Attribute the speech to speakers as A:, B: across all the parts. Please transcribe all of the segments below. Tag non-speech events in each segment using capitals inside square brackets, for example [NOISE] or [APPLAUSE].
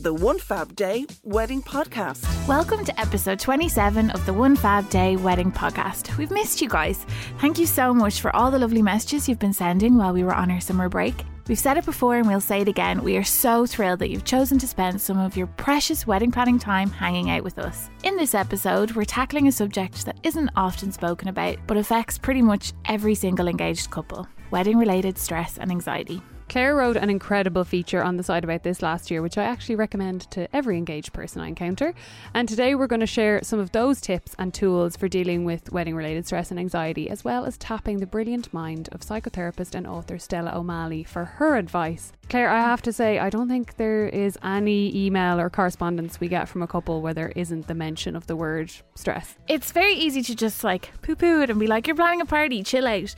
A: The One Fab Day Wedding Podcast.
B: Welcome to episode 27 of the One Fab Day Wedding Podcast. We've missed you guys. Thank you so much for all the lovely messages you've been sending while we were on our summer break. We've said it before and we'll say it again. We are so thrilled that you've chosen to spend some of your precious wedding planning time hanging out with us. In this episode, we're tackling a subject that isn't often spoken about, but affects pretty much every single engaged couple wedding related stress and anxiety.
C: Claire wrote an incredible feature on the site about this last year, which I actually recommend to every engaged person I encounter. And today we're going to share some of those tips and tools for dealing with wedding related stress and anxiety, as well as tapping the brilliant mind of psychotherapist and author Stella O'Malley for her advice. Claire, I have to say, I don't think there is any email or correspondence we get from a couple where there isn't the mention of the word stress.
B: It's very easy to just like poo poo it and be like, you're planning a party, chill out.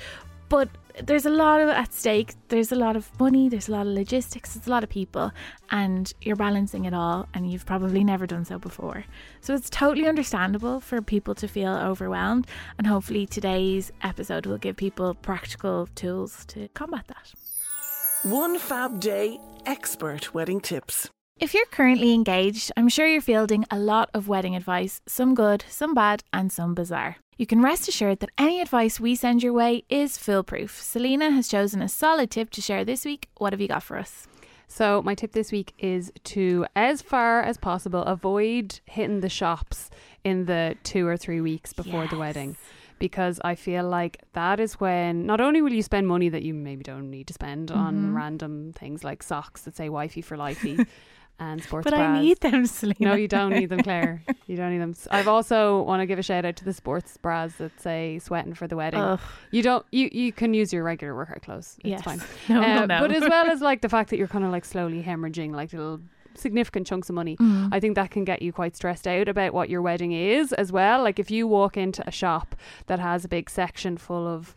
B: But there's a lot of at stake. There's a lot of money, there's a lot of logistics, there's a lot of people, and you're balancing it all, and you've probably never done so before. So it's totally understandable for people to feel overwhelmed, and hopefully today's episode will give people practical tools to combat that.
A: One Fab Day Expert Wedding Tips.
B: If you're currently engaged, I'm sure you're fielding a lot of wedding advice, some good, some bad, and some bizarre. You can rest assured that any advice we send your way is foolproof. Celina has chosen a solid tip to share this week. What have you got for us?
C: So, my tip this week is to, as far as possible, avoid hitting the shops in the two or three weeks before
B: Yes.
C: the wedding. Because I feel like that is when not only will you spend money that you maybe don't need to spend on
B: Mhm.
C: random things like socks that say wifey for [LAUGHS] lifey and sports
B: But I need them, Celina.
C: No, you don't need them, Claire. [LAUGHS] You don't need them. I've also want to give a shout out to the sports bras that say "sweating for the wedding."
B: Ugh,
C: You don't. You you can use your regular workout clothes. It's
B: yes.
C: fine. [LAUGHS]
B: No,
C: Uh,
B: no, no.
C: But as well [LAUGHS] as like the fact that you're kind of like slowly hemorrhaging like little significant chunks of money.
B: Mm.
C: I think that can get you quite stressed out about what your wedding is as well. Like if you walk into a shop that has a big section full of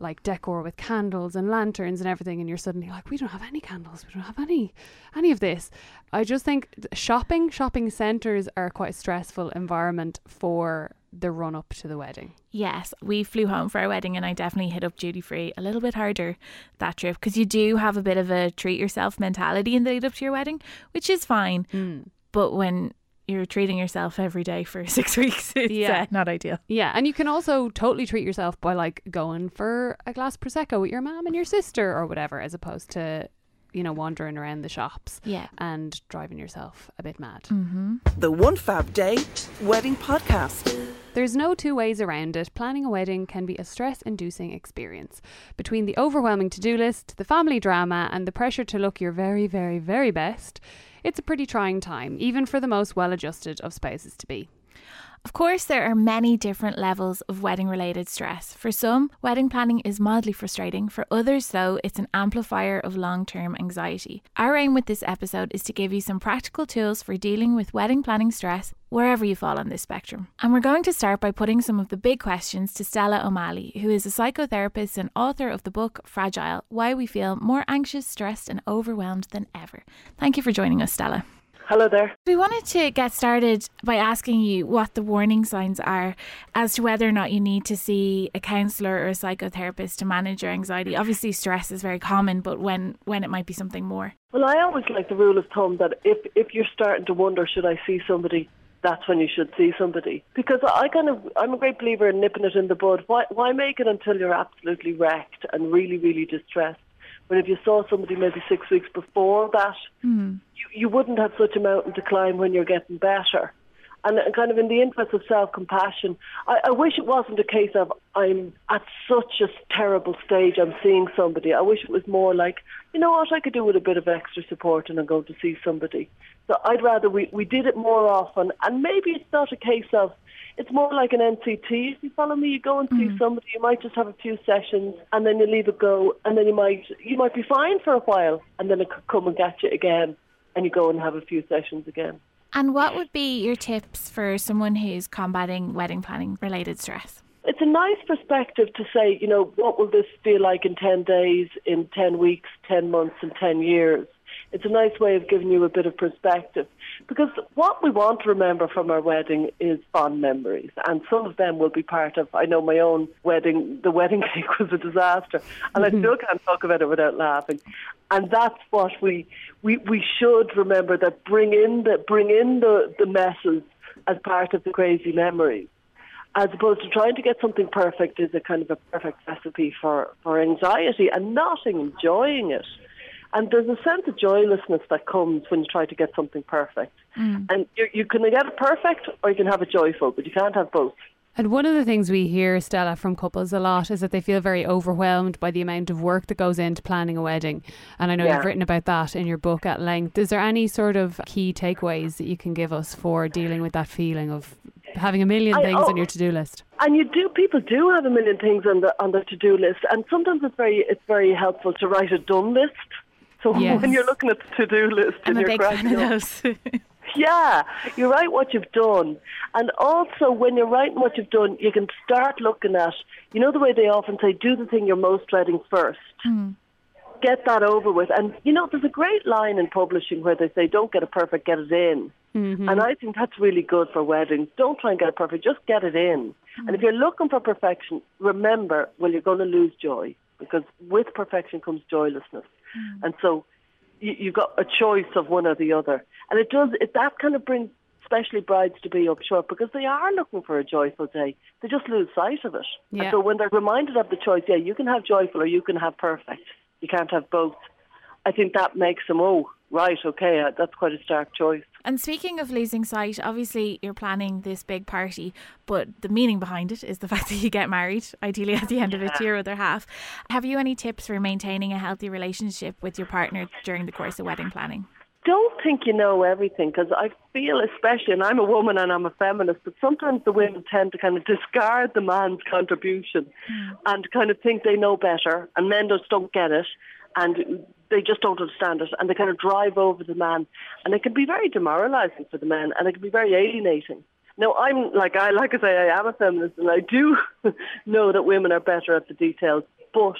C: like decor with candles and lanterns and everything and you're suddenly like we don't have any candles we don't have any any of this. I just think th- shopping shopping centers are quite a stressful environment for the run up to the wedding.
B: Yes, we flew home for our wedding, and I definitely hit up duty free a little bit harder that trip because you do have a bit of a treat yourself mentality in the lead up to your wedding, which is fine. Hmm. But when you're treating yourself every day for [LAUGHS] six weeks, it's
C: Yeah.
B: uh, not ideal.
C: Yeah, and you can also totally treat yourself by like going for a glass prosecco with your mom and your sister or whatever, as opposed to, you know, wandering around the shops
B: Yeah.
C: and driving yourself a bit mad.
B: Mm-hmm.
A: The One Fab Day Wedding Podcast.
C: There's no two ways around it. Planning a wedding can be a stress inducing experience. Between the overwhelming to do list, the family drama, and the pressure to look your very, very, very best, it's a pretty trying time, even for the most well adjusted of spouses to be.
B: Of course, there are many different levels of wedding related stress. For some, wedding planning is mildly frustrating. For others, though, it's an amplifier of long term anxiety. Our aim with this episode is to give you some practical tools for dealing with wedding planning stress wherever you fall on this spectrum. And we're going to start by putting some of the big questions to Stella O'Malley, who is a psychotherapist and author of the book Fragile Why We Feel More Anxious, Stressed, and Overwhelmed Than Ever. Thank you for joining us, Stella.
D: Hello there.
B: We wanted to get started by asking you what the warning signs are as to whether or not you need to see a counsellor or a psychotherapist to manage your anxiety. Obviously, stress is very common, but when, when it might be something more.
D: Well, I always like the rule of thumb that if if you're starting to wonder should I see somebody, that's when you should see somebody. Because I kind of I'm a great believer in nipping it in the bud. Why why make it until you're absolutely wrecked and really really distressed But if you saw somebody maybe six weeks before that,
B: Mm.
D: you, you wouldn't have such a mountain to climb when you're getting better. And, and kind of in the interest of self-compassion, I, I wish it wasn't a case of I'm at such a terrible stage, I'm seeing somebody. I wish it was more like, you know what, I could do with a bit of extra support and I'm going to see somebody. So I'd rather we, we did it more often. And maybe it's not a case of, it's more like an NCT. If you follow me, you go and see mm. somebody, you might just have a few sessions and then you leave it go and then you might, you might be fine for a while and then it could come and get you again and you go and have a few sessions again.
B: And what would be your tips for someone who's combating wedding planning related stress?
D: It's a nice perspective to say, you know, what will this feel like in 10 days, in 10 weeks, 10 months, and 10 years? It's a nice way of giving you a bit of perspective. Because what we want to remember from our wedding is fond memories. And some of them will be part of, I know my own wedding, the wedding [LAUGHS] cake was a disaster. And I mm-hmm. still can't talk about it without laughing. And that's what we, we, we should remember that bring in the, bring in the, the messes as part of the crazy memories as opposed to trying to get something perfect is a kind of a perfect recipe for, for anxiety and not enjoying it. And there's a sense of joylessness that comes when you try to get something perfect. Mm. And you, you can get it perfect or you can have it joyful, but you can't have both.
C: And one of the things we hear, Stella, from couples a lot is that they feel very overwhelmed by the amount of work that goes into planning a wedding. And I know
D: Yeah.
C: you've written about that in your book at length. Is there any sort of key takeaways that you can give us for dealing with that feeling of having a million
D: I-
C: things
D: oh.
C: on your to do list?
D: And you do people do have a million things on the on their to do list, and sometimes it's very it's very helpful to write a done list. So
C: Yes. [LAUGHS]
D: when you're looking at the to do list
B: I'm
D: and you're cracking
B: of
D: up,
B: those. [LAUGHS]
D: Yeah, you write what you've done. And also, when you're writing what you've done, you can start looking at, you know, the way they often say, do the thing you're most dreading first. Hmm. Get that over with. And, you know, there's a great line in publishing where they say, don't get it perfect, get it in. Mm-hmm. And I think that's really good for weddings. Don't try and get it perfect, just get it in. And if hmm. you're looking for perfection, remember, well, you're going to lose joy because with perfection comes joylessness. Mm. And so you, you've got a choice of one or the other. And it does, it, that kind of brings especially brides to be up short because they are looking for a joyful day. They just lose sight of it.
C: Yeah.
D: And so when they're reminded of the choice, yeah, you can have joyful or you can have perfect. You can't have both. I think that makes them, oh, right, okay, uh, that's quite a stark choice.
B: And speaking of losing sight, obviously you're planning this big party, but the meaning behind it is the [LAUGHS] fact that you get married, ideally at the end of it to your other half. Have you any tips for maintaining a healthy relationship with your partner during the course of wedding planning?
D: don't think you know everything because I feel, especially, and I'm a woman and I'm a feminist, but sometimes the women tend to kind of discard the man's contribution and kind of think they know better, and men just don't get it, and they just don't understand it, and they kind of drive over the man, and it can be very demoralising for the men, and it can be very alienating. Now, I'm like I like I say, I am a feminist, and I do [LAUGHS] know that women are better at the details, but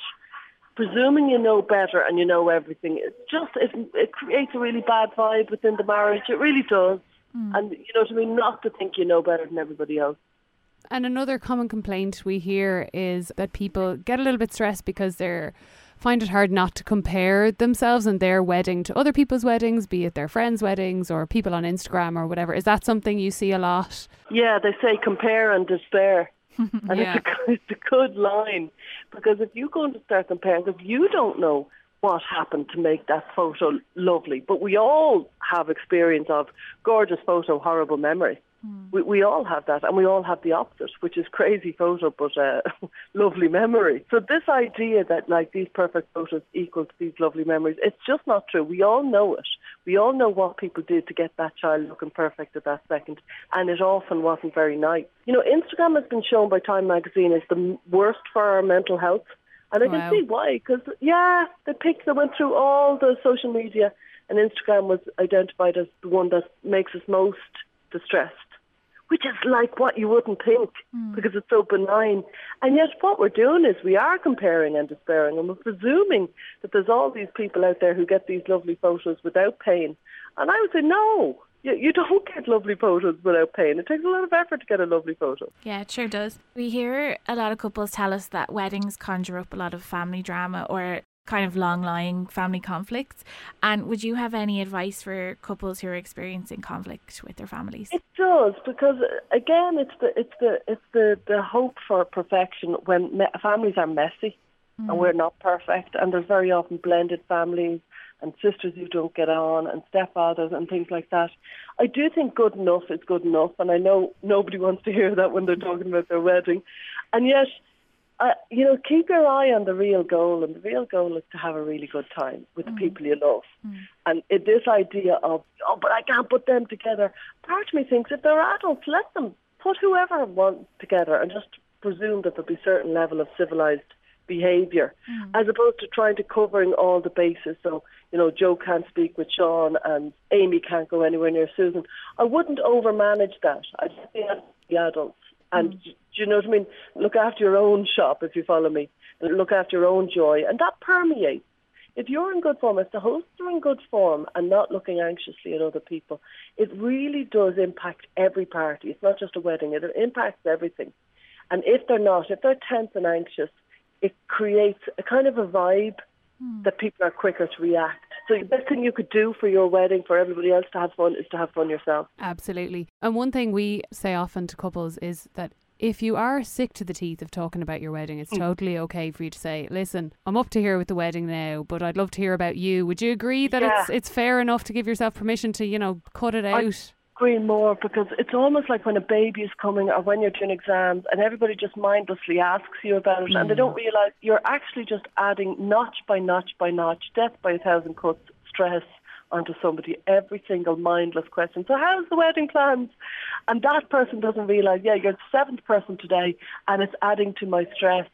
D: presuming you know better and you know everything, it just it, it creates a really bad vibe within the marriage. It really does. Hmm. And you know what I mean? Not to think you know better than everybody else.
C: And another common complaint we hear is that people get a little bit stressed because they're find it hard not to compare themselves and their wedding to other people's weddings, be it their friends' weddings or people on Instagram or whatever. Is that something you see a lot?
D: Yeah, they say compare and despair. [LAUGHS] and
C: Yeah.
D: it's, a, it's a good line because if you're going to start comparing, because you don't know what happened to make that photo lovely, but we all have experience of gorgeous photo, horrible memory. We, we all have that, and we all have the opposite, which is crazy photo but uh, [LAUGHS] lovely memory. So this idea that like these perfect photos equals these lovely memories, it's just not true. We all know it. We all know what people did to get that child looking perfect at that second, and it often wasn't very nice. You know, Instagram has been shown by Time Magazine as the worst for our mental health, and I
C: Wow.
D: can see why. Because yeah, they picked, they went through all the social media, and Instagram was identified as the one that makes us most distressed which is like what you wouldn't think hmm. because it's so benign. And yet, what we're doing is we are comparing and despairing, and we're presuming that there's all these people out there who get these lovely photos without pain. And I would say, no, you, you don't get lovely photos without pain. It takes a lot of effort to get a lovely photo.
B: Yeah, it sure does. We hear a lot of couples tell us that weddings conjure up a lot of family drama or kind of long lying family conflicts. And would you have any advice for couples who are experiencing conflict with their families?
D: It does because uh, again, it's the it's the it's the the hope for perfection when me- families are messy. mm. and we're not perfect. And there's very often blended families and sisters who don't get on and stepfathers and things like that. I do think good enough is good enough, and I know nobody [LAUGHS] wants to hear that when they're talking about their wedding. And yet, uh, you know, keep your eye on the real goal, and the real goal is to have a really good time with mm. the people you love. Mm. And it, this idea of, oh, but I can't put them together. Part of me thinks if they're adults, let them put whoever wants together and just presume that there'll be a certain level of civilized behaviour, mm. as opposed to trying to covering all the bases. So, you know, Joe can't speak with Sean and Amy can't go anywhere near Susan. I wouldn't overmanage that. I'd be the adults. And mm. do you know what I mean? Look after your own shop, if you follow me. Look after your own joy. And that permeates. If you're in good form, if the hosts are in good form and not looking anxiously at other people, it really does impact every party. It's not just a wedding, it impacts everything. And if they're not, if they're tense and anxious, it creates a kind of a vibe mm. that people are quicker to react. So the best thing you could do for your wedding, for everybody else to have fun, is to have fun yourself.
C: Absolutely. And one thing we say often to couples is that if you are sick to the teeth of talking about your wedding, it's mm. totally okay for you to say, "Listen, I'm up to here with the wedding now, but I'd love to hear about you." Would you agree that yeah. it's it's fair enough to give yourself permission to, you know, cut it out? I,
D: agree more because it's almost like when a baby is coming or when you're doing exams and everybody just mindlessly asks you about it mm. and they don't mm. realise you're actually just adding notch by notch by notch, death by a thousand cuts, stress onto somebody every single mindless question. So how's the wedding plans? And that person doesn't realise, yeah, you're the seventh person today and it's adding to my stress.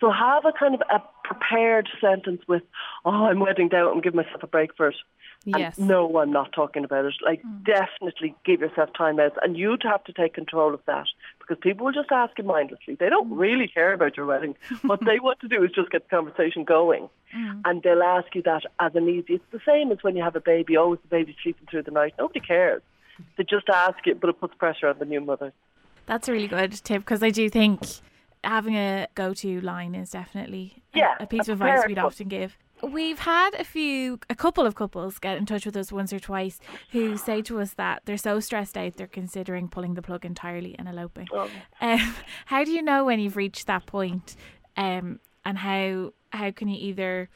D: So have a kind of a prepared sentence with, oh, I'm wedding day, and give myself a break for it.
C: Yes.
D: And no, I'm not talking about it. Like, mm. definitely give yourself time out, and you'd have to take control of that because people will just ask you mindlessly. They don't mm. really care about your wedding. what they [LAUGHS] want to do is just get the conversation going, mm. and they'll ask you that as an easy. It's the same as when you have a baby. Oh, is the baby sleeping through the night? Nobody cares. They just ask it, but it puts pressure on the new mother.
B: That's a really good tip because I do think having a go-to line is definitely
D: yeah,
B: a, a piece of advice we'd often give. We've had a few, a couple of couples get in touch with us once or twice who say to us that they're so stressed out they're considering pulling the plug entirely and eloping. Oh. Um, how do you know when you've reached that point, um, and how how can you either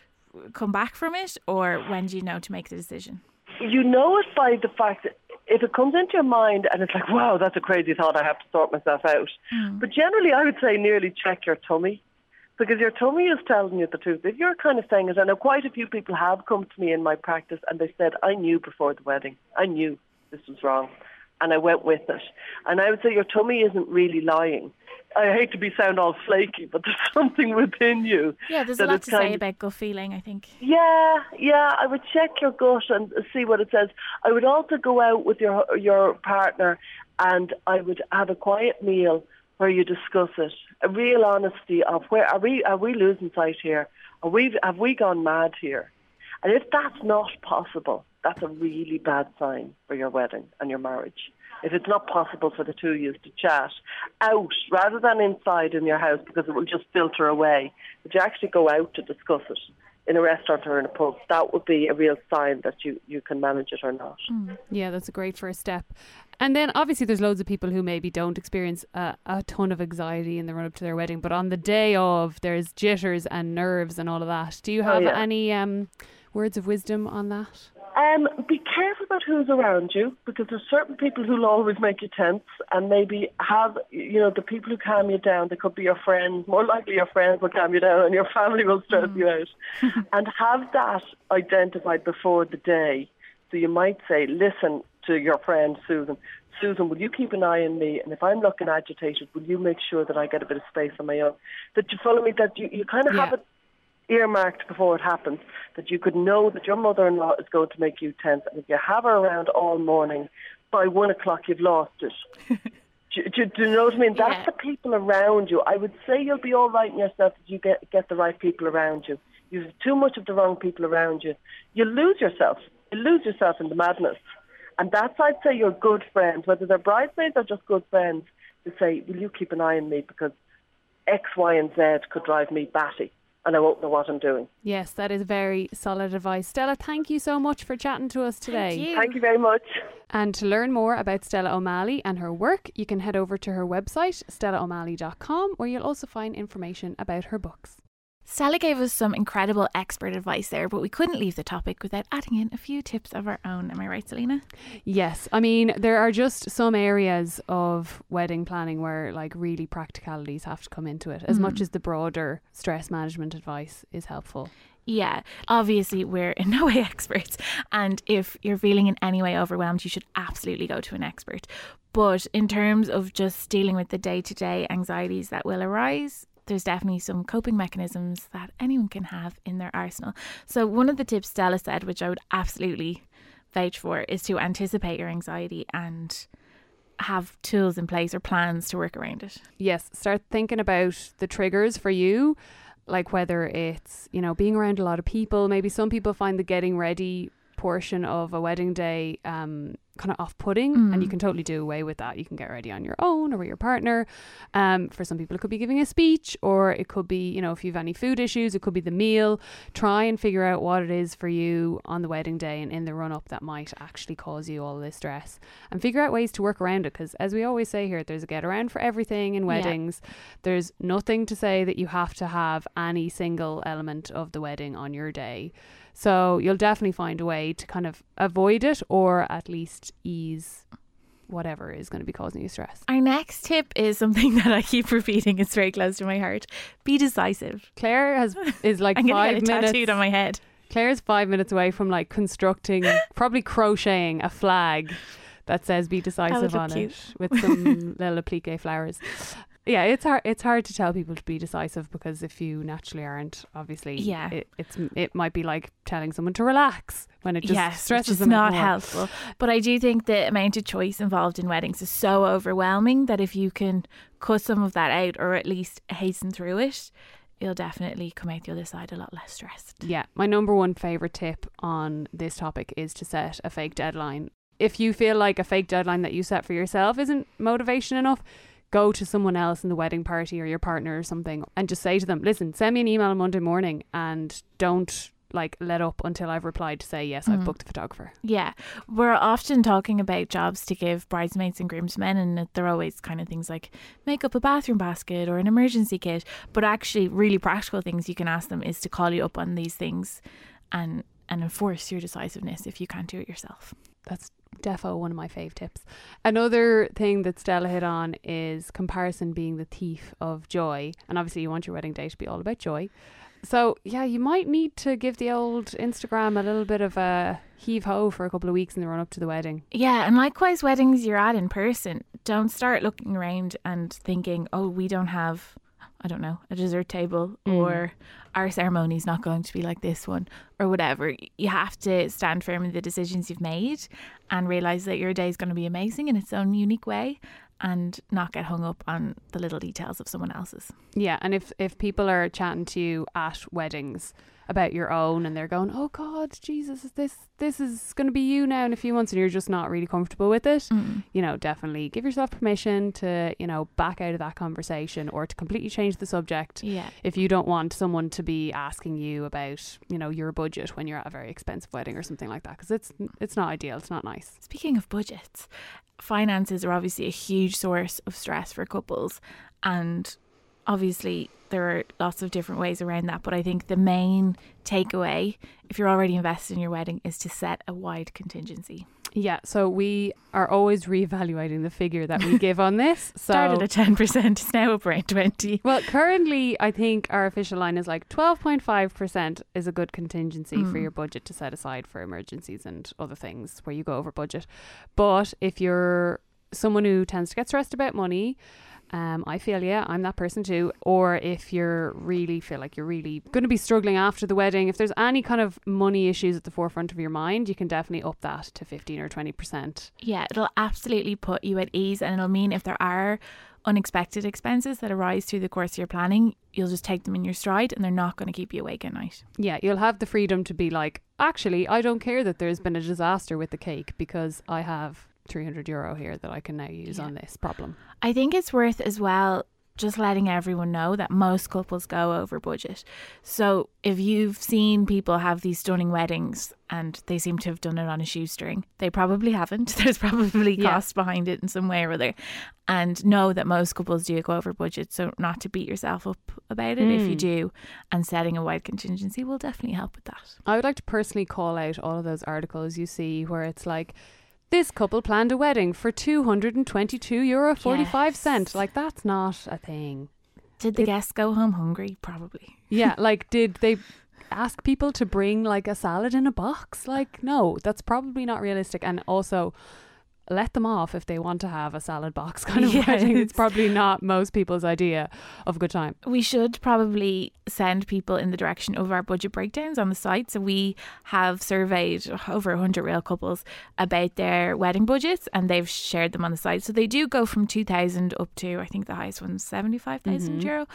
B: come back from it, or when do you know to make the decision?
D: You know it by the fact that if it comes into your mind and it's like, wow, that's a crazy thought, I have to sort myself out. Mm. But generally, I would say nearly check your tummy because your tummy is telling you the truth. If you're kind of saying it, I know quite a few people have come to me in my practice and they said, I knew before the wedding, I knew this was wrong, and I went with it. And I would say your tummy isn't really lying. I hate to be sound all flaky, but there's [LAUGHS] something within you.
B: Yeah, there's a lot to say about gut feeling, I think.
D: Yeah, yeah. I would check your gut and see what it says. I would also go out with your your partner and I would have a quiet meal where you discuss it. A real honesty of where are we are we losing sight here? Are we have we gone mad here? And if that's not possible, that's a really bad sign for your wedding and your marriage if it's not possible for the two of you to chat out rather than inside in your house because it will just filter away, but you actually go out to discuss it in a restaurant or in a pub, that would be a real sign that you, you can manage it or not.
C: Mm. Yeah, that's a great first step. And then obviously there's loads of people who maybe don't experience a, a ton of anxiety in the run up to their wedding, but on the day of there's jitters and nerves and all of that. Do you oh, have oh, yeah. any um, words of wisdom on that?
D: Um, be careful about who's around you because there's certain people who'll always make you tense and maybe have, you know, the people who calm you down. They could be your friends. More likely your friends will calm you down and your [LAUGHS] family will stress mm. you out. and have that identified before the day. So you might say, listen to your friend Susan. Susan, will you keep an eye on me? And if I'm looking agitated, will you make sure that I get a bit of space on my own? That you follow me, that you, you kind of yeah. have it earmarked before it happens, that you could know that your mother-in-law is going to make you tense, and if you have her around all morning, by one o'clock you've lost it. [LAUGHS] do, do, do, you know what I mean? That's the people around you. I would say you'll be all right in yourself if you get get the right people around you. You have too much of the wrong people around you. You lose yourself. You lose yourself in the madness. And that's, I'd say, your good friends, whether they're bridesmaids or just good friends, to say, will you keep an eye on me because X, Y, and Z could drive me batty and I won't know what I'm doing.
C: Yes, that is very solid advice. Stella, thank you so much for chatting to us today.
B: Thank you,
D: thank you very much.
C: And to learn more about Stella O'Malley and her work, you can head over to her website, stellaomalley.com, where you'll also find information about her books.
B: Stella gave us some incredible expert advice there, but we couldn't leave the topic without adding in a few tips of our own. Am I right, Celina?
C: Yes. I mean, there are just some areas of wedding planning where, like, really practicalities have to come into it, as much
B: Mm.
C: as the broader stress management advice is helpful.
B: Yeah, obviously, we're in [LAUGHS] no way experts. And if you're feeling in any way overwhelmed, you should absolutely go to an expert. But in terms of just dealing with the day to day anxieties that will arise, there's definitely some coping mechanisms that anyone can have in their arsenal. So, one of the tips Stella said, which I would absolutely vouch for, is to anticipate your anxiety and have tools in place or plans to work around it.
C: Yes, start thinking about the triggers for you, like whether it's, you know, being around a lot of people. Maybe some people find the getting ready portion of a wedding day um, kind of off putting, and you
B: Mm.
C: can totally do away with that. You can get ready on your own or with your partner. Um, for some people, it could be giving a speech, or it could be, you know, if you have any food issues, it could be the meal. Try and figure out what it is for you on the wedding day and in the run up that might actually cause you all this stress and figure out ways to work around it. Because as we always say here, there's a get around for everything in
B: Yeah.
C: weddings. There's nothing to say that you have to have any single element of the wedding on your day. So you'll definitely find a way to kind of avoid it or at least ease whatever is going to be causing you stress.
B: Our next tip is something [LAUGHS] that I keep repeating. It's very close to my heart. Be decisive.
C: Claire has [LAUGHS] is like
B: I'm
C: five
B: get
C: minutes.
B: tattooed on my head.
C: Claire's five minutes away from like constructing, [LAUGHS] probably crocheting a flag that says "Be decisive" on
B: cute.
C: it with some little applique flowers. Yeah, it's hard. It's hard to tell people to be decisive because if you naturally aren't, obviously,
B: Yeah.
C: it, it's it might be like telling someone to relax when it just
B: yes,
C: stresses them
B: not
C: more.
B: helpful. But I do think the amount of choice involved in weddings is so overwhelming that if you can cut some of that out or at least hasten through it, you'll definitely come out the other side a lot less stressed.
C: Yeah, my number one favorite tip on this topic is to set a fake deadline. If you feel like a fake deadline that you set for yourself isn't motivation enough, go to someone else in the wedding party or your partner or something and just say to them, "Listen, send me an email on Monday morning and don't like let up until I've replied to say yes, I've
B: Mhm.
C: booked a photographer."
B: Yeah, we're often talking about jobs to give bridesmaids and groomsmen, and they're always kind of things like make up a bathroom basket or an emergency kit. But actually, really practical things you can ask them is to call you up on these things and and enforce your decisiveness if you can't do it yourself.
C: That's defo one of my fave tips. Another thing that Stella hit on is comparison being the thief of joy. And obviously you want your wedding day to be all about joy. So yeah, you might need to give the old Instagram a little bit of a heave ho for a couple of weeks in the run up to the wedding.
B: Yeah, and likewise, weddings you're at in person, don't start looking around and thinking, oh, we don't have, I don't know, a dessert table
C: Mm.
B: or our ceremony is not going to be like this one or whatever. You have to stand firm in the decisions you've made and realize that your day is going to be amazing in its own unique way and not get hung up on the little details of someone else's.
C: Yeah, and if if people are chatting to you at weddings about your own and they're going, "Oh God, Jesus, this this is going to be you now in a few months," and you're just not really comfortable with it, you know, definitely give yourself permission to you know back out of that conversation or to completely change the subject.
B: Yeah.
C: If you don't want someone to be asking you about, you know, your budget when you're at a very expensive wedding or something like that, because it's it's not ideal. It's not nice.
B: Speaking of budgets, finances are obviously a huge source of stress for couples. And obviously, there are lots of different ways around that. But I think the main takeaway, if you're already invested in your wedding, is to set a wide contingency.
C: Yeah. So we are always reevaluating the figure that we give on this. [LAUGHS] So
B: Started at 10%, it's now up around 20
C: Well, currently, I think our official line is like 12.5% is a good contingency for
B: Mm.
C: your budget to set aside for emergencies and other things where you go over budget. But if you're someone who tends to get stressed about money, um, I feel, yeah, I'm that person too. Or if you're really feel like you're really going to be struggling after the wedding, if there's any kind of money issues at the forefront of your mind, you can definitely up that to 15 or 20%.
B: Yeah, it'll absolutely put you at ease and it'll mean if there are unexpected expenses that arise through the course of your planning, you'll just take them in your stride and they're not going to keep you awake at night.
C: Yeah, you'll have the freedom to be like, actually, I don't care that there's been a disaster with the cake because I have 300 euro here that I can now use
B: Yeah.
C: on this problem.
B: I think it's worth as well just letting everyone know that most couples go over budget. So if you've seen people have these stunning weddings and they seem to have done it on a shoestring, they probably haven't. [LAUGHS] There's probably
C: Yeah.
B: costs behind it in some way or other. And know that most couples do go over budget. So not to beat yourself up about it if you
C: Mm.
B: do. And setting a wide contingency will definitely help with that.
C: I would like to personally call out all of those articles you see where it's like, this couple planned a wedding for 222 euro 45 cent.
B: Yes.
C: Like, that's not a thing.
B: Did the
C: It-
B: guests go home hungry? Probably.
C: Yeah, [LAUGHS] like, did they ask people to bring like a salad in a box? Like, no, that's probably not realistic. And also, let them off if they want to have a salad box [LAUGHS] kind of wedding. It's probably not most people's idea of a good time.
B: We should probably send people in the direction of our budget breakdowns on the site. So we have surveyed over 100 real couples about their wedding budgets and they've shared them on the site. So they do go from 2,000 up to, I think the highest one's 75,000
C: Mhm.
B: euro.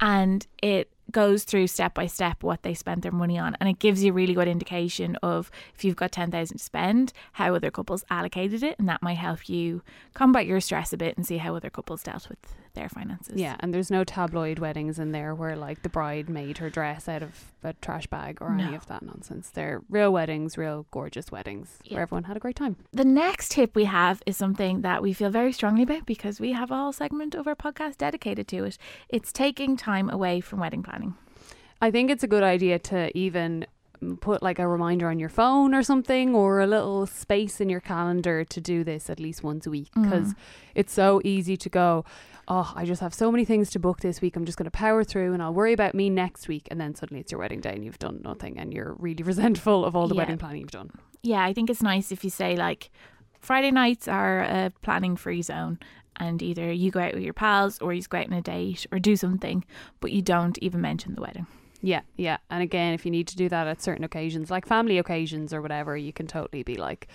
B: And it goes through step by step what they spent their money on. And it gives you a really good indication of if you've got 10,000 to spend, how other couples allocated it. And that might help you combat your stress a bit and see how other couples dealt with their finances.
C: Yeah, and there's no tabloid weddings in there where like the bride made her dress out of a trash bag or any of that nonsense. They're real weddings, real gorgeous weddings
B: Yeah.
C: where everyone had a great time.
B: The next tip we have is something that we feel very strongly about because we have a whole segment of our podcast dedicated to it. It's taking time away from wedding planning.
C: I think it's a good idea to even mm, put like a reminder on your phone or something or a little space in your calendar to do this at least once a week because it's so easy to go oh i just have so many things to book this week i'm just going to power through and i'll worry about me next week and then suddenly it's your wedding day and you've done nothing and you're really [LAUGHS] resentful of all the
B: Yeah.
C: wedding planning you've done
B: Yeah, I think it's nice if you say like Friday nights are a planning free zone and either you go out with your pals or you go out on a date or do something, but you don't even mention the wedding.
C: Yeah, yeah. And again, if you need to do that at certain occasions, like family occasions or whatever, you can totally be like,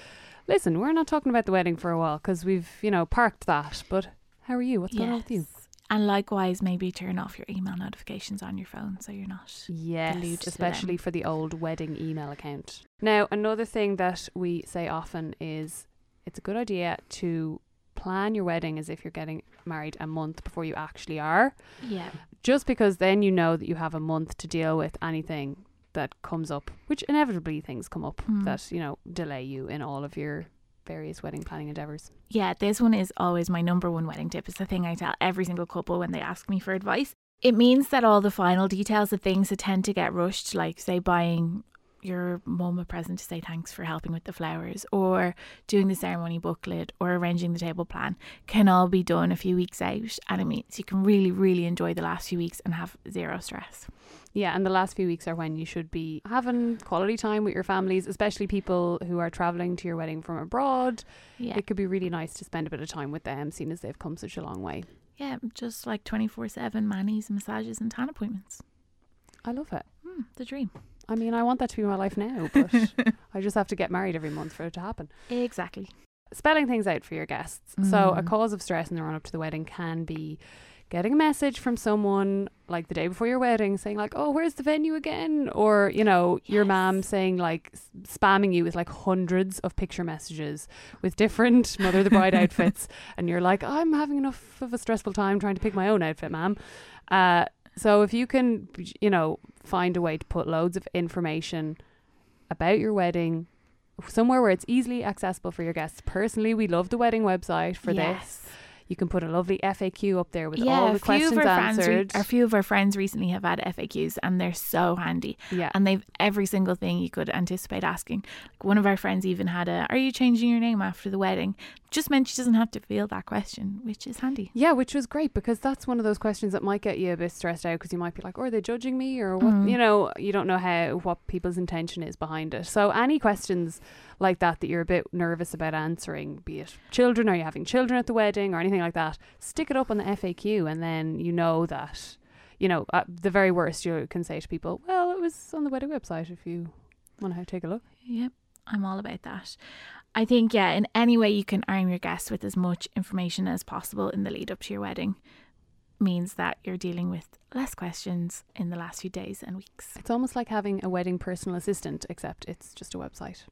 C: listen, we're not talking about the wedding for a while because we've, you know, parked that. But how are you? What's going on with you?
B: And likewise, maybe turn off your email notifications on your phone so you're not.
C: Yes,
B: glued to them.
C: especially for the old wedding email account. Now, another thing that we say often is it's a good idea to plan your wedding as if you're getting married a month before you actually are.
B: Yeah.
C: just because then you know that you have a month to deal with anything that comes up, which inevitably things come up
B: Mm.
C: that, you know, delay you in all of your various wedding planning endeavors.
B: Yeah, this one is always my number one wedding tip. It's the thing I tell every single couple when they ask me for advice. It means that all the final details of things that tend to get rushed, like say buying your mum a present to say thanks for helping with the flowers, or doing the ceremony booklet, or arranging the table plan, can all be done a few weeks out. And it means you can really, really enjoy the last few weeks and have zero stress.
C: Yeah, and the last few weeks are when you should be having quality time with your families, especially people who are traveling to your wedding from abroad.
B: Yeah.
C: It could be really nice to spend a bit of time with them, seeing as they've come such a long way.
B: Yeah, just like 24 7 manis, massages, and tan appointments.
C: I love it.
B: Hmm, the dream.
C: I mean, I want that to be my life now, [LAUGHS] but I just have to get married every month for it to happen.
B: Exactly.
C: spelling things out for your guests. So, a
B: Mm.
C: cause of stress in the run up to the wedding can be getting a message from someone like the day before your wedding saying, like, oh, where's the venue again? Or, you know, your mom saying, like, s- spamming you with like hundreds of picture messages with different [LAUGHS] Mother of the Bride outfits. And you're like, I'm having enough of a stressful time trying to pick my own outfit, ma'am. Uh, so, if you can, you know, find a way to put loads of information about your wedding somewhere where it's easily accessible for your guests. Personally, we love the wedding website for this. You can put a lovely FAQ up there with
B: yeah,
C: all the questions
B: friends, re-
C: answered.
B: a few of our friends recently have had FAQs, and they're so handy.
C: yeah,
B: And they've every single thing you could anticipate asking. Like one of our friends even had a, "Are you changing your name after the wedding?" Just meant she doesn't have to feel that question, which is handy.
C: yeah, which was great because that's one of those questions that might get you a bit stressed out because you might be like, "Oh, are they judging me?" or what?
B: Mm.
C: You know, you don't know how what people's intention is behind it. So any questions like that that you're a bit nervous about answering, be it children, are you having children at the wedding, or anything like that, stick it up on the FAQ, and then you know that. You know, at the very worst, you can say to people, "Well, it was on the wedding website if you want to take a look."
B: Yep, I'm all about that. I think, yeah, in any way you can arm your guests with as much information as possible in the lead up to your wedding means that you're dealing with less questions in the last few days and weeks.
C: It's almost like having a wedding personal assistant, except it's just a website.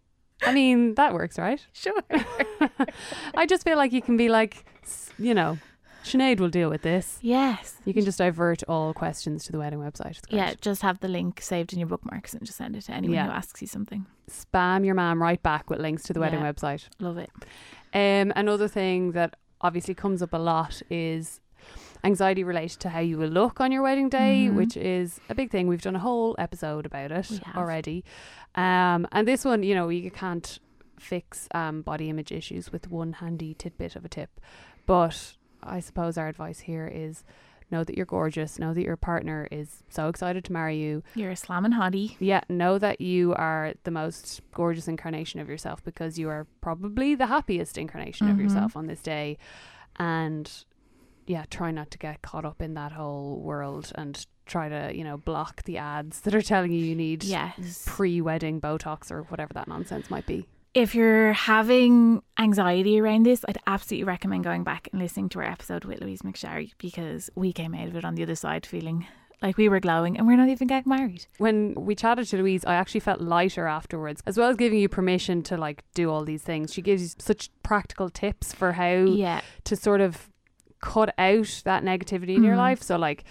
C: I mean, that works, right? [LAUGHS]
B: Sure. [LAUGHS]
C: I just feel like you can be like, you know, Sinead will deal with this.
B: yes.
C: You can just divert all questions to the wedding website.
B: Yeah, just have the link saved in your bookmarks and just send it to anyone
C: Yeah.
B: who asks you something.
C: Spam your mom right back with links to the wedding
B: Yeah.
C: website.
B: Love it.
C: Um, another thing that obviously comes up a lot is Anxiety related to how you will look on your wedding day,
B: Mhm.
C: which is a big thing. We've done a whole episode about it already. Um, and this one, you know, you can't fix um, body image issues with one handy tidbit of a tip. But I suppose our advice here is know that you're gorgeous, know that your partner is so excited to marry you.
B: You're a slamming hottie.
C: Yeah, know that you are the most gorgeous incarnation of yourself because you are probably the happiest incarnation of
B: Mhm.
C: yourself on this day. And yeah, try not to get caught up in that whole world and try to, you know, block the ads that are telling you you need
B: Yes.
C: pre wedding Botox or whatever that nonsense might be.
B: if you're having anxiety around this, I'd absolutely recommend going back and listening to our episode with Louise McSharry because we came out of it on the other side feeling like we were glowing and we're not even getting married.
C: When we chatted to Louise, I actually felt lighter afterwards, as well as giving you permission to like do all these things. She gives you such practical tips for how
B: Yeah.
C: to sort of cut out that negativity in your
B: Mhm.
C: life. So like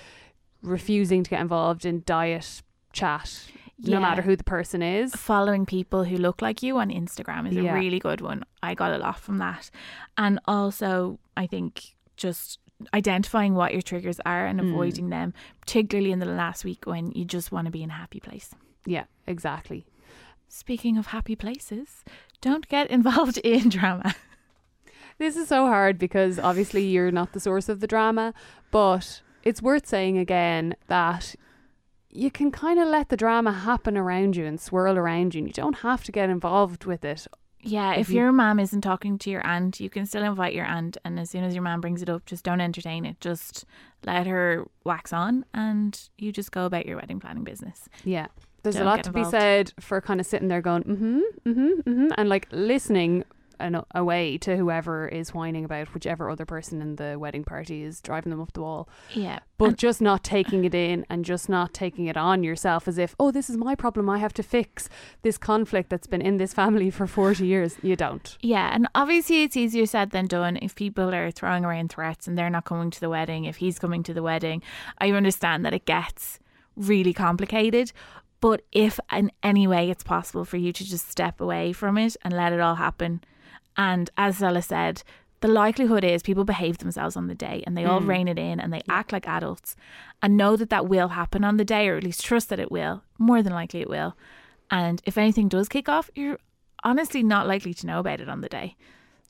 C: refusing to get involved in diet chat,
B: Yeah.
C: no matter who the person is.
B: Following people who look like you on Instagram is
C: Yeah.
B: a really good one. I got a lot from that. And also, I think just identifying what your triggers are and
C: Mm.
B: avoiding them, particularly in the last week when you just want to be in a happy place.
C: Yeah, exactly.
B: Speaking of happy places, don't get [LAUGHS] involved in drama.
C: This is so hard because obviously you're not the source of the drama, but it's worth saying again that you can kind of let the drama happen around you and swirl around you and you don't have to get involved with it.
B: Yeah,
C: If
B: if
C: you-
B: your mom isn't talking to your aunt, you can still invite your aunt. And as soon as your mom brings it up, just don't entertain it. Just let her wax on and you just go about your wedding planning business.
C: Yeah. There's a
B: Don't
C: lot
B: get
C: to be said for kind of sitting there going, mm-hmm, mm-hmm, mm-hmm, and like listening an, away to whoever is whining about whichever other person in the wedding party is driving them up the wall.
B: Yeah.
C: But
B: And-
C: just not taking it in and just not taking it on yourself as if, oh, this is my problem. I have to fix this conflict that's been in this family for 40 years. You don't.
B: Yeah, and obviously it's easier said than done if people are throwing around threats and they're not coming to the wedding, if he's coming to the wedding. I understand that it gets really complicated, but if in any way it's possible for you to just step away from it and let it all happen. And as Stella said, the likelihood is people behave themselves on the day and they all
C: Mm.
B: rein it in and they act like adults and know that that will happen on the day or at least trust that it will. More than likely it will. And if anything does kick off, you're honestly not likely to know about it on the day.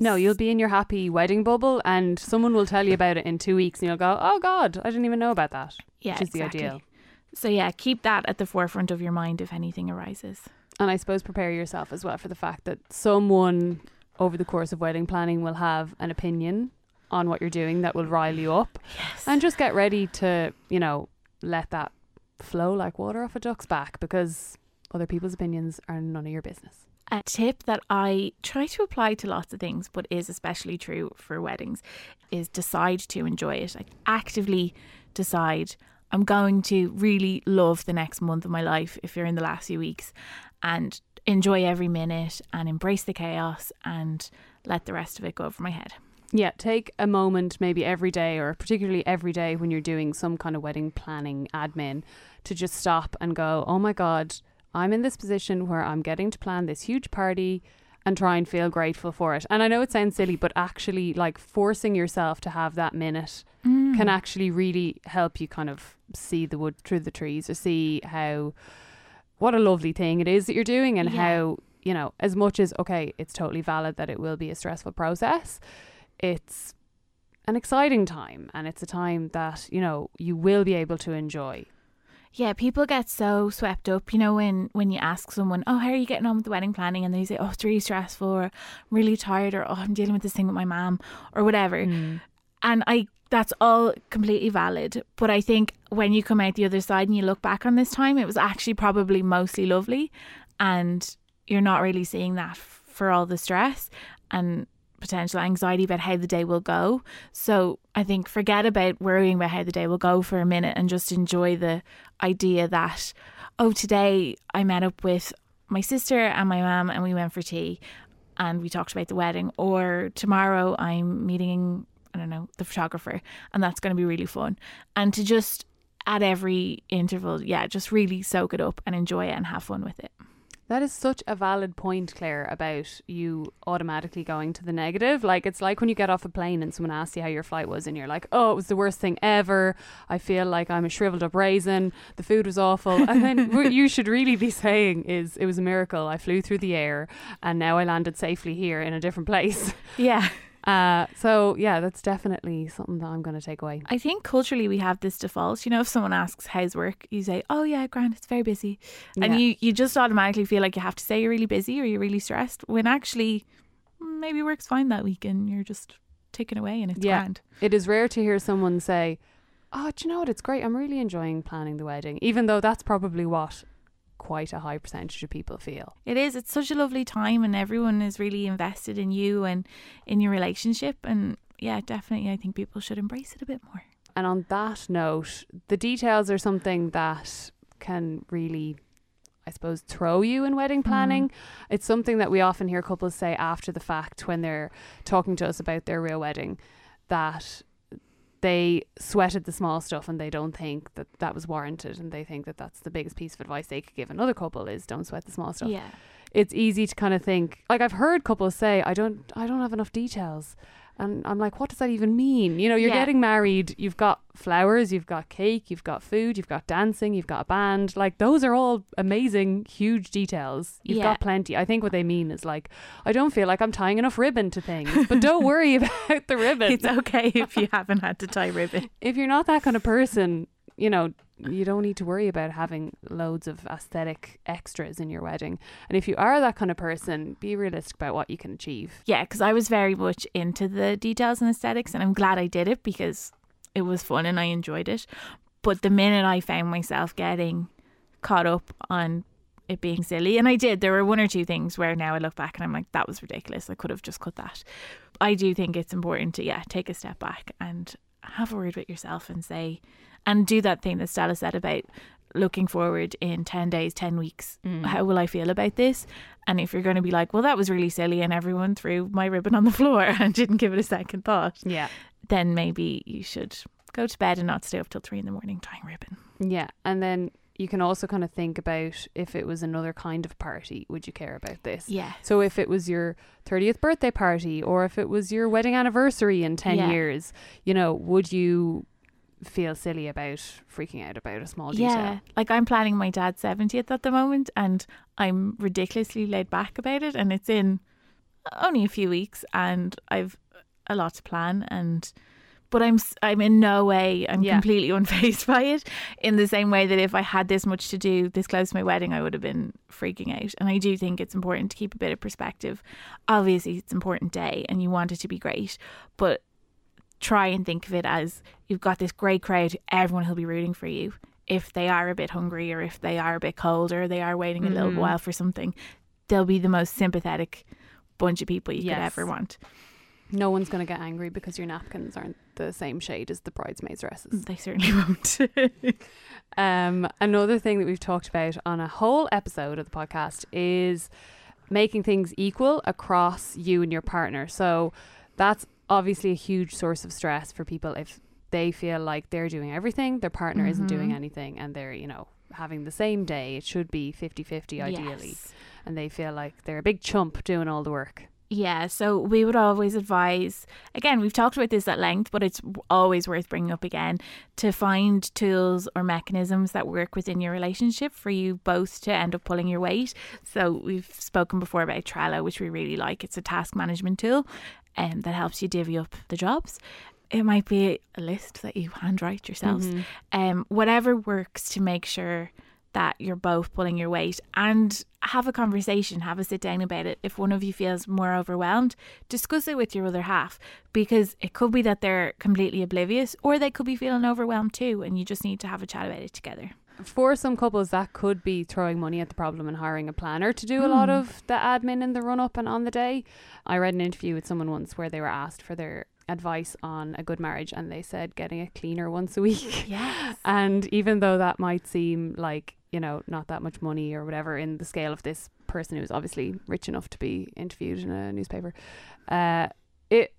C: No, you'll be in your happy wedding bubble and someone will tell you about it in two weeks and you'll go, oh, God, I didn't even know about that.
B: Yeah,
C: which is
B: exactly.
C: the ideal.
B: So yeah, keep that at the forefront of your mind if anything arises.
C: And I suppose prepare yourself as well for the fact that someone over the course of wedding planning will have an opinion on what you're doing that will rile you up.
B: Yes.
C: And just get ready to, you know, let that flow like water off a duck's back because other people's opinions are none of your business.
B: a tip that I try to apply to lots of things, but is especially true for weddings, is decide to enjoy it. Like actively decide I'm going to really love the next month of my life if you're in the last few weeks and enjoy every minute and embrace the chaos and let the rest of it go over my head.
C: Yeah, take a moment maybe every day or particularly every day when you're doing some kind of wedding planning admin to just stop and go, "Oh my god, I'm in this position where I'm getting to plan this huge party and try and feel grateful for it." And I know it sounds silly, but actually like forcing yourself to have that minute can mm. actually really help you kind of see the wood through the trees or see how what a lovely thing it is that you're doing and
B: Yeah.
C: how you know as much as okay it's totally valid that it will be a stressful process it's an exciting time and it's a time that you know you will be able to enjoy
B: Yeah, people get so swept up, you know, when when you ask someone, "Oh, how are you getting on with the wedding planning?" and they say, "Oh, it's really stressful," or "I'm really tired," or "Oh, I'm dealing with this thing with my mom," or whatever. Mm. And I that's all completely valid, but I think when you come out the other side and you look back on this time, it was actually probably mostly lovely, and you're not really seeing that for all the stress and potential anxiety about how the day will go. So I think forget about worrying about how the day will go for a minute and just enjoy the idea that, oh, today I met up with my sister and my mum and we went for tea and we talked about the wedding. Or tomorrow I'm meeting, I don't know, the photographer and that's going to be really fun. And to just at every interval, yeah, just really soak it up and enjoy it and have fun with it.
C: That is such a valid point, Claire, about you automatically going to the negative. Like, it's like when you get off a plane and someone asks you how your flight was, and you're like, oh, it was the worst thing ever. I feel like I'm a shriveled up raisin. The food was awful. And then [LAUGHS] what you should really be saying is, it was a miracle. I flew through the air and now I landed safely here in a different place.
B: Yeah. [LAUGHS]
C: Uh, so, yeah, that's definitely something that I'm going to take away.
B: I think culturally we have this default. You know, if someone asks how's work, you say, "Oh yeah, grand, it's very busy," and
C: Yeah.
B: you you just automatically feel like you have to say you're really busy or you're really stressed. When actually, maybe work's fine that week and you're just taken away and it's
C: Yeah.
B: grand.
C: It is rare to hear someone say, Oh, do you know what? It's great. I'm really enjoying planning the wedding, even though that's probably what quite a high percentage of people feel.
B: It is. It's such a lovely time, and everyone is really invested in you and in your relationship. And yeah, definitely, I think people should embrace it a bit more.
C: And on that note, the details are something that can really, I suppose, throw you in wedding mm-hmm. planning. It's something that we often hear couples say after the fact when they're talking to us about their real wedding that they sweated the small stuff and they don't think that that was warranted and they think that that's the biggest piece of advice they could give another couple is don't sweat the small stuff
B: Yeah.
C: it's easy to kind of think like I've heard couples say I don't I don't have enough details and I'm like what does that even mean you know you're
B: Yeah.
C: getting married you've got flowers you've got cake you've got food you've got dancing you've got a band like those are all amazing huge details you've
B: Yeah.
C: got plenty I think what they mean is like I don't feel like I'm tying enough ribbon to things but don't [LAUGHS] worry [LAUGHS] about the ribbon
B: It's okay if you haven't had to tie ribbon.
C: if you're not that kind of person, you know, you don't need to worry about having loads of aesthetic extras in your wedding. And if you are that kind of person, be realistic about what you can achieve.
B: Yeah, because I was very much into the details and aesthetics, and I'm glad I did it because it was fun and I enjoyed it. But the minute I found myself getting caught up on it being silly, and I did, there were one or two things where now I look back and I'm like, that was ridiculous. I could have just cut that. I do think it's important to, yeah, take a step back and have a word with yourself and say, and do that thing that Stella said about looking forward in 10 days, 10 weeks. Mm. How will I feel about this? And if you're going to be like, well, that was really silly and everyone threw my ribbon on the [LAUGHS] floor and didn't give it a second thought,
C: Yeah.
B: then maybe you should go to bed and not stay up till three in the morning tying ribbon.
C: Yeah. And then you can also kind of think about if it was another kind of party, would you care about this?
B: Yeah.
C: So if it was your 30th birthday party or if it was your wedding anniversary in 10
B: Yeah.
C: years, you know, would you feel silly about freaking out about a small detail?
B: Yeah, like I'm planning my dad's 70th at the moment and I'm ridiculously laid back about it and it's in only a few weeks and I've a lot to plan and but I'm I'm in no way I'm
C: Yeah.
B: completely [LAUGHS] unfazed by it in the same way that if I had this much to do this close to my wedding I would have been freaking out and I do think it's important to keep a bit of perspective obviously it's an important day and you want it to be great but try and think of it as you've got this great crowd, everyone will be rooting for you. If they are a bit hungry or if they are a bit cold or they are waiting a little
C: Mhm.
B: while for something, they'll be the most sympathetic bunch of people you
C: Yes.
B: could ever want.
C: No one's going to get angry because your napkins aren't the same shade as the bridesmaids' dresses.
B: They certainly [LAUGHS] won't. [LAUGHS]
C: Um, another thing that we've talked about on a whole episode of the podcast is making things equal across you and your partner. So that's obviously a huge source of stress for people if they feel like they're doing everything, their partner isn't doing anything, and they're, you know, having the same day. It should be 50 50 ideally.
B: Yes.
C: And they feel like they're a big chump doing all the work.
B: Yeah, so we would always advise again, we've talked about this at length, but it's always worth bringing up again to find tools or mechanisms that work within your relationship for you both to end up pulling your weight. So we've spoken before about Trello, which we really like. It's a task management tool um, that helps you divvy up the jobs. It might be a list that you [LAUGHS] handwrite yourselves. Um, whatever works to make sure that you're both pulling your weight and have a conversation, have a sit down about it. If one of you feels more overwhelmed, discuss it with your other half because it could be that they're completely oblivious or they could be feeling overwhelmed too and you just need to have a chat about it together.
C: For some couples, that could be throwing money at the problem and hiring a planner to do a lot hmm. of the admin in the run up and on the day. I read an interview with someone once where they were asked for their advice on a good marriage and they said getting a cleaner once a week.
B: Yes. [LAUGHS]
C: And even though that might seem like, you know, not that much money or whatever in the scale of this person who's obviously rich enough to be interviewed in a newspaper, uh, it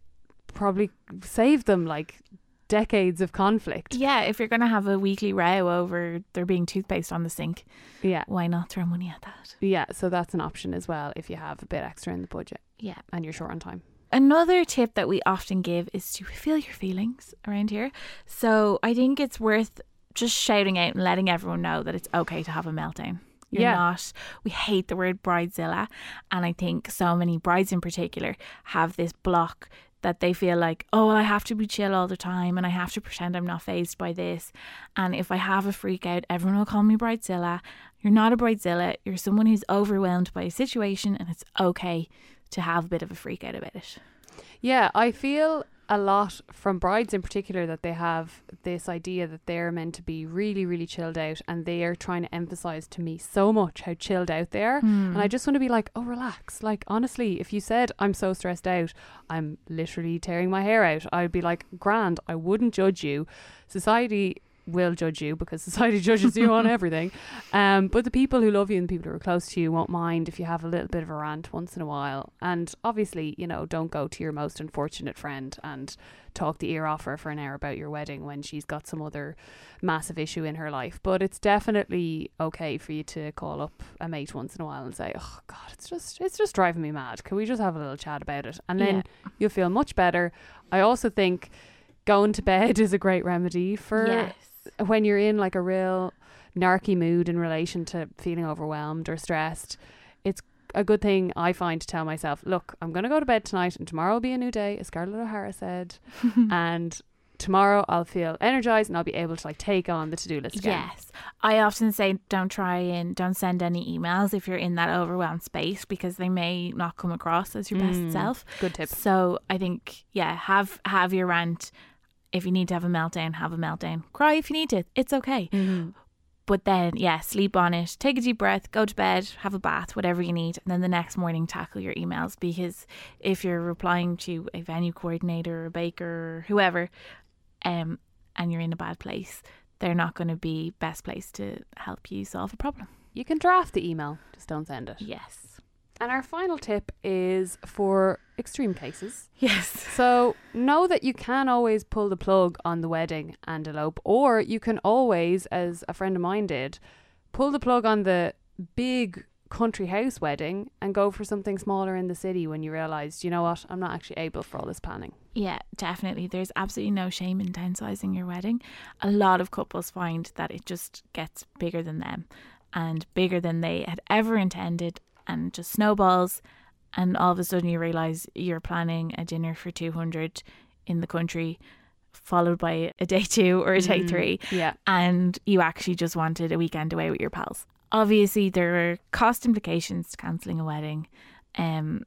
C: probably saved them like decades of conflict.
B: Yeah, if you're going to have a weekly row over there being toothpaste on the sink,
C: Yeah.
B: why not throw money at that?
C: Yeah, so that's an option as well if you have a bit extra in the budget
B: Yeah.
C: and you're short on time.
B: Another tip that we often give is to feel your feelings around here. So I think it's worth just shouting out and letting everyone know that it's okay to have a meltdown. You're
C: Yeah.
B: not. We hate the word bridezilla, and I think so many brides in particular have this block that they feel like, oh, well, I have to be chill all the time, and I have to pretend I'm not phased by this. And if I have a freak out, everyone will call me bridezilla. You're not a bridezilla. You're someone who's overwhelmed by a situation, and it's okay to have a bit of a freak out about it.
C: Yeah, I feel a lot from brides in particular that they have this idea that they're meant to be really, really chilled out and they are trying to emphasize to me so much how chilled out they are. Hmm. And I just want to be like, oh, relax. Like, honestly, if you said I'm so stressed out, I'm literally tearing my hair out, I'd be like, grand, I wouldn't judge you. Society will judge you because [LAUGHS] society judges you on [LAUGHS] everything. Um, but the people who love you and the people who are close to you won't mind if you have a little bit of a rant once in a while. And obviously, you know, don't go to your most unfortunate friend and talk the ear off her for an hour about your wedding when she's got some other massive issue in her life. But it's definitely okay for you to call up a mate once in a while and say, "Oh God, it's just it's just driving me mad. Can we just have a little chat about it?" And then you'll feel much better. I also think going to bed [LAUGHS] is a great remedy for
B: yes.
C: When you're in like a real narky mood in relation to feeling overwhelmed or stressed, it's a good thing I find to tell myself, look, I'm going to go to bed tonight and tomorrow will be a new day, as Scarlett O'Hara said. [LAUGHS] and tomorrow I'll feel energized and I'll be able to like take on the to do list again.
B: Yes. I often say don't try and don't send any emails if you're in that overwhelmed space because they may not come across as your best
C: Mm,
B: self.
C: Good tip.
B: So I think yeah, have have your rant. If you need to have a meltdown, have a meltdown. Cry if you need to. It's okay.
C: Mm-hmm.
B: But then, yeah, sleep on it. Take a deep breath, go to bed, have a bath, whatever you need, and then the next morning tackle your emails because if you're replying to a venue coordinator, a baker, or whoever, um, and you're in a bad place, they're not going to be best place to help you solve a problem.
C: You can draft the email, just don't send it.
B: Yes.
C: And our final tip is for extreme cases.
B: Yes.
C: So know that you can always pull the plug on the wedding and elope, or you can always, as a friend of mine did, pull the plug on the big country house wedding and go for something smaller in the city when you realise, you know what, I'm not actually able for all this planning.
B: Yeah, definitely. There's absolutely no shame in downsizing your wedding. A lot of couples find that it just gets bigger than them and bigger than they had ever intended and just snowballs. And all of a sudden, you realize you're planning a dinner for 200 in the country, followed by a day [LAUGHS] two or a day three
C: Yeah.
B: and you actually just wanted a weekend away with your pals. Obviously, there are cost implications to cancelling a wedding, um,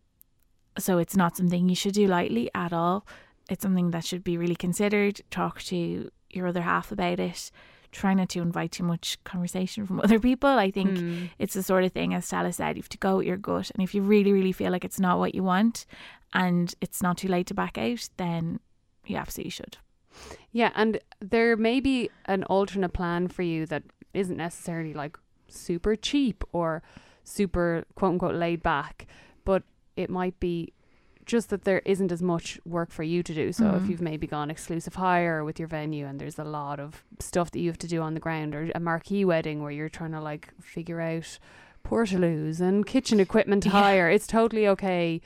B: so it's not something you should do lightly at all. It's something that should be really considered. Talk to your other half about it. Try not to invite too much conversation from [LAUGHS] other people. I think
C: Mm.
B: it's the sort of thing, as Stella said, you have to go with your gut. And if you really, really feel like it's not what you want and it's not too late to back out, then you absolutely should.
C: Yeah, and there may be an alternate plan for you that isn't necessarily like super cheap or super quote unquote laid back, but it might be just that there isn't as much work for you to do. So if
B: Mhm.
C: you've maybe gone exclusive hire with your venue and there's a lot of stuff that you have to do on the ground or a marquee wedding where you're trying to like figure out portaloos and kitchen equipment to
B: Yeah.
C: hire, it's totally okay,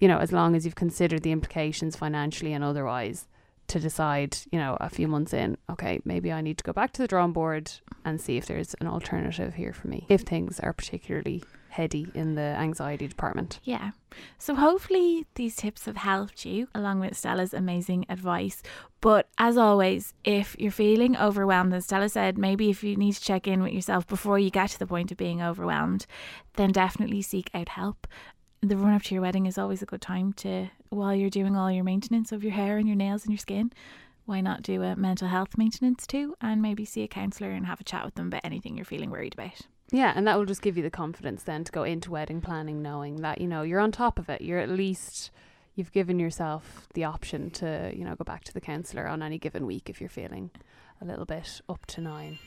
C: you know, as long as you've considered the implications financially and otherwise to decide, you know, a few months in, okay, maybe I need to go back to the drawing board and see if there's an alternative here for me. If things are particularly heady in the anxiety department.
B: Yeah. So hopefully these tips have helped you along with Stella's amazing advice. But as always, if you're feeling overwhelmed, as Stella said, maybe if you need to check in with yourself before you get to the point of being overwhelmed, then definitely seek out help. The run up to your wedding is always a good time to, while you're doing all your maintenance of your hair and your nails and your skin, why not do a mental health maintenance too and maybe see a counsellor and have a chat with them about anything you're feeling worried about.
C: Yeah, and that will just give you the confidence then to go into wedding planning knowing that, you know, you're on top of it. You're at least you've given yourself the option to, you know, go back to the counsellor on any given week if you're feeling a little bit up to nine.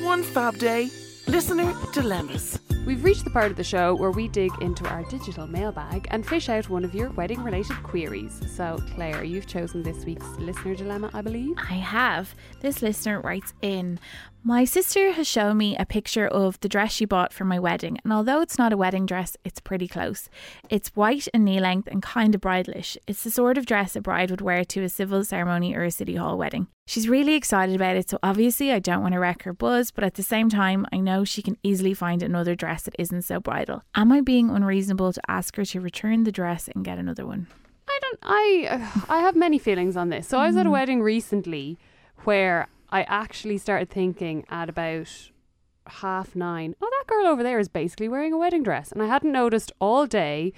A: One fab day, listener dilemmas.
C: We've reached the part of the show where we dig into our digital mailbag and fish out one of your wedding related queries. So, Claire, you've chosen this week's listener dilemma, I believe.
B: I have. This listener writes in My sister has shown me a picture of the dress she bought for my wedding, and although it's not a wedding dress, it's pretty close. It's white and knee length and kind of bridalish. It's the sort of dress a bride would wear to a civil ceremony or a city hall wedding. She's really excited about it, so obviously I don't want to wreck her buzz, but at the same time, I know she can easily find another dress that isn't so bridal. Am I being unreasonable to ask her to return the dress and get another one?
C: I don't. I [SIGHS] I have many feelings on this. So I was at a mm. wedding recently where I actually started thinking at about half nine. Oh, that girl over there is basically wearing a wedding dress, and I hadn't noticed all day.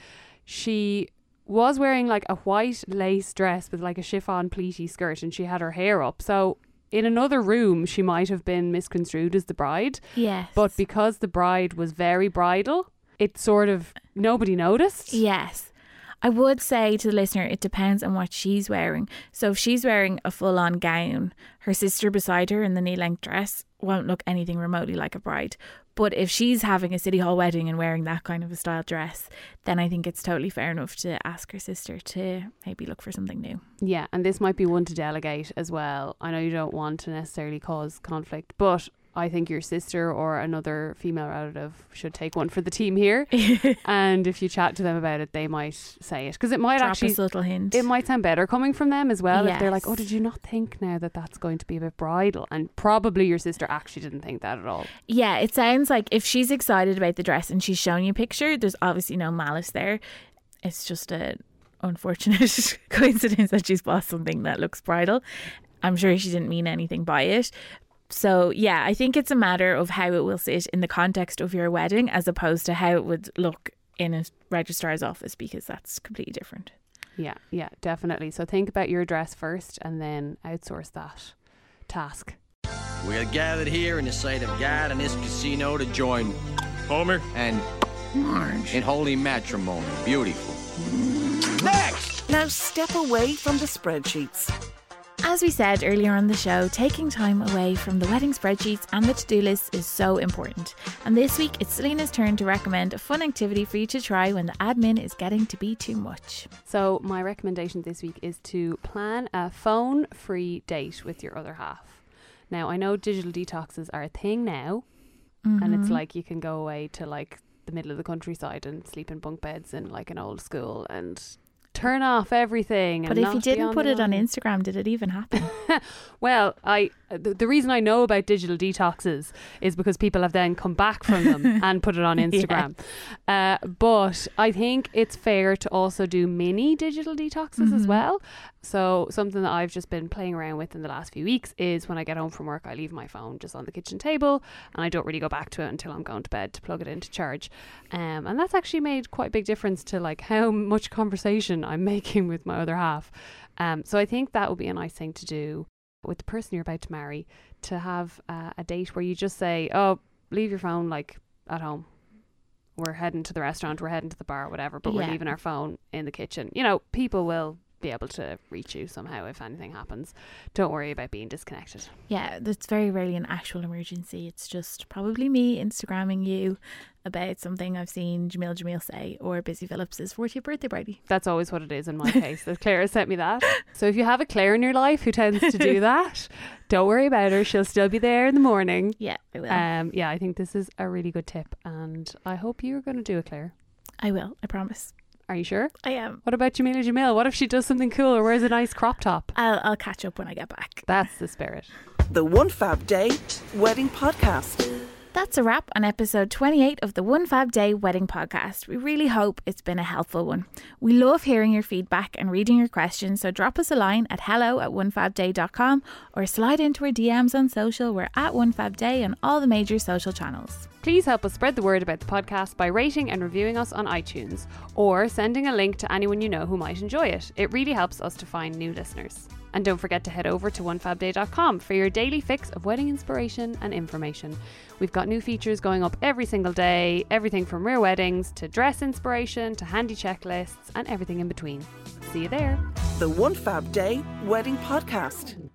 C: She was wearing like a white lace dress with like a chiffon pleaty skirt, and she had her hair up. So in another room, she might have been misconstrued as the bride.
B: Yes.
C: But because the bride was very bridal, it sort of nobody noticed.
B: Yes. I would say to the listener, it depends on what she's wearing. So if she's wearing a full on gown, her sister beside her in the knee length dress won't look anything remotely like a bride. But if she's having a city hall wedding and wearing that kind of a style dress, then I think it's totally fair enough to ask her sister to maybe look for something new.
C: Yeah, and this might be one to delegate as well. I know you don't want to necessarily cause conflict, but I think your sister or another female relative should take one for the team here. [LAUGHS] and if you chat to them about it, they might say it because it might
B: Drop
C: actually
B: a subtle hint.
C: it might sound better coming from them as well if they're like, "Oh, did you not think now that that's going to be a bit bridal?" And probably your sister actually didn't think that at all.
B: Yeah, it sounds like if she's excited about the dress and she's showing you a picture, there's obviously no malice there. It's just a unfortunate [LAUGHS] coincidence that she's bought something that looks bridal. I'm sure she didn't mean anything by it. So yeah, I think it's a matter of how it will sit in the context of your wedding as opposed to how it would look in a registrar's office because that's completely different.
C: Yeah, yeah, definitely. So think about your dress first, and then outsource that task.
E: We are gathered here in the sight of God in this casino to join Homer and Marge in holy matrimony. Beautiful. Next!
A: Now step away from the spreadsheets.
B: As we said earlier on the show, taking time away from the wedding spreadsheets and the to do list is so important. And this week, it's Celina's turn to recommend a fun activity for you to try when the admin is getting to be too much.
C: So my recommendation this week is to plan a phone-free date with your other half. Now I know digital detoxes are a thing now, and it's mm-hmm. like you can go away to like the middle of the countryside and sleep in bunk beds in like an old school and turn off everything.
B: But if you didn't put it on. Instagram, did it even happen? [LAUGHS]
C: Well, I the, the reason I know about digital detoxes is because people have then come back from them [LAUGHS] and put it on Instagram. uh, but I think it's fair to also do mini digital detoxes as well. So something that I've just been playing around with in the last few weeks is when I get home from work, I leave my phone just on the kitchen table and I don't really go back to it until I'm going to bed to plug it into charge. Um, and that's actually made quite a big difference to like how much conversation I'm [LAUGHS] making with my other half. Um, so I think that would be a nice thing to do with the person you're about to marry to have uh, a date where you just say, "Oh, leave your phone like at home. We're heading to the restaurant, we're heading to the bar, whatever, but we're leaving our phone in the kitchen." You know, people will be able to reach you somehow if anything happens. Don't worry about being disconnected.
B: yeah, that's very rarely an actual emergency. It's just probably me Instagramming you about something I've seen Jameela Jamil say or Busy Phillips's 40th birthday party.
C: That's always what it is in my case. That Claire has sent me that. So if you have a Claire in your life who tends to do [LAUGHS] that, don't worry about her. She'll still be there in the morning.
B: Yeah, I will.
C: Um, yeah, I think this is a really good tip, and I hope you're going to do it, Claire.
B: I will. I promise.
C: Are you sure?
B: I am.
C: What about Jameela Jamil? What if she does something cool or wears a nice crop top?
B: I'll I'll catch up when I get back.
C: That's the spirit.
A: The One Fab Day Wedding Podcast.
B: That's a wrap on episode 28 of the One Fab Day Wedding Podcast. We really hope it's been a helpful one. We love hearing your feedback and reading your questions, so drop us a line at hello at onefabday.com or slide into our DMs on social. We're at One Fab Day on all the major social channels.
C: Please help us spread the word about the podcast by rating and reviewing us on iTunes or sending a link to anyone you know who might enjoy it. It really helps us to find new listeners. And don't forget to head over to onefabday.com for your daily fix of wedding inspiration and information. We've got new features going up every single day, everything from rare weddings to dress inspiration to handy checklists and everything in between. See you there.
A: The One Fab Day Wedding Podcast.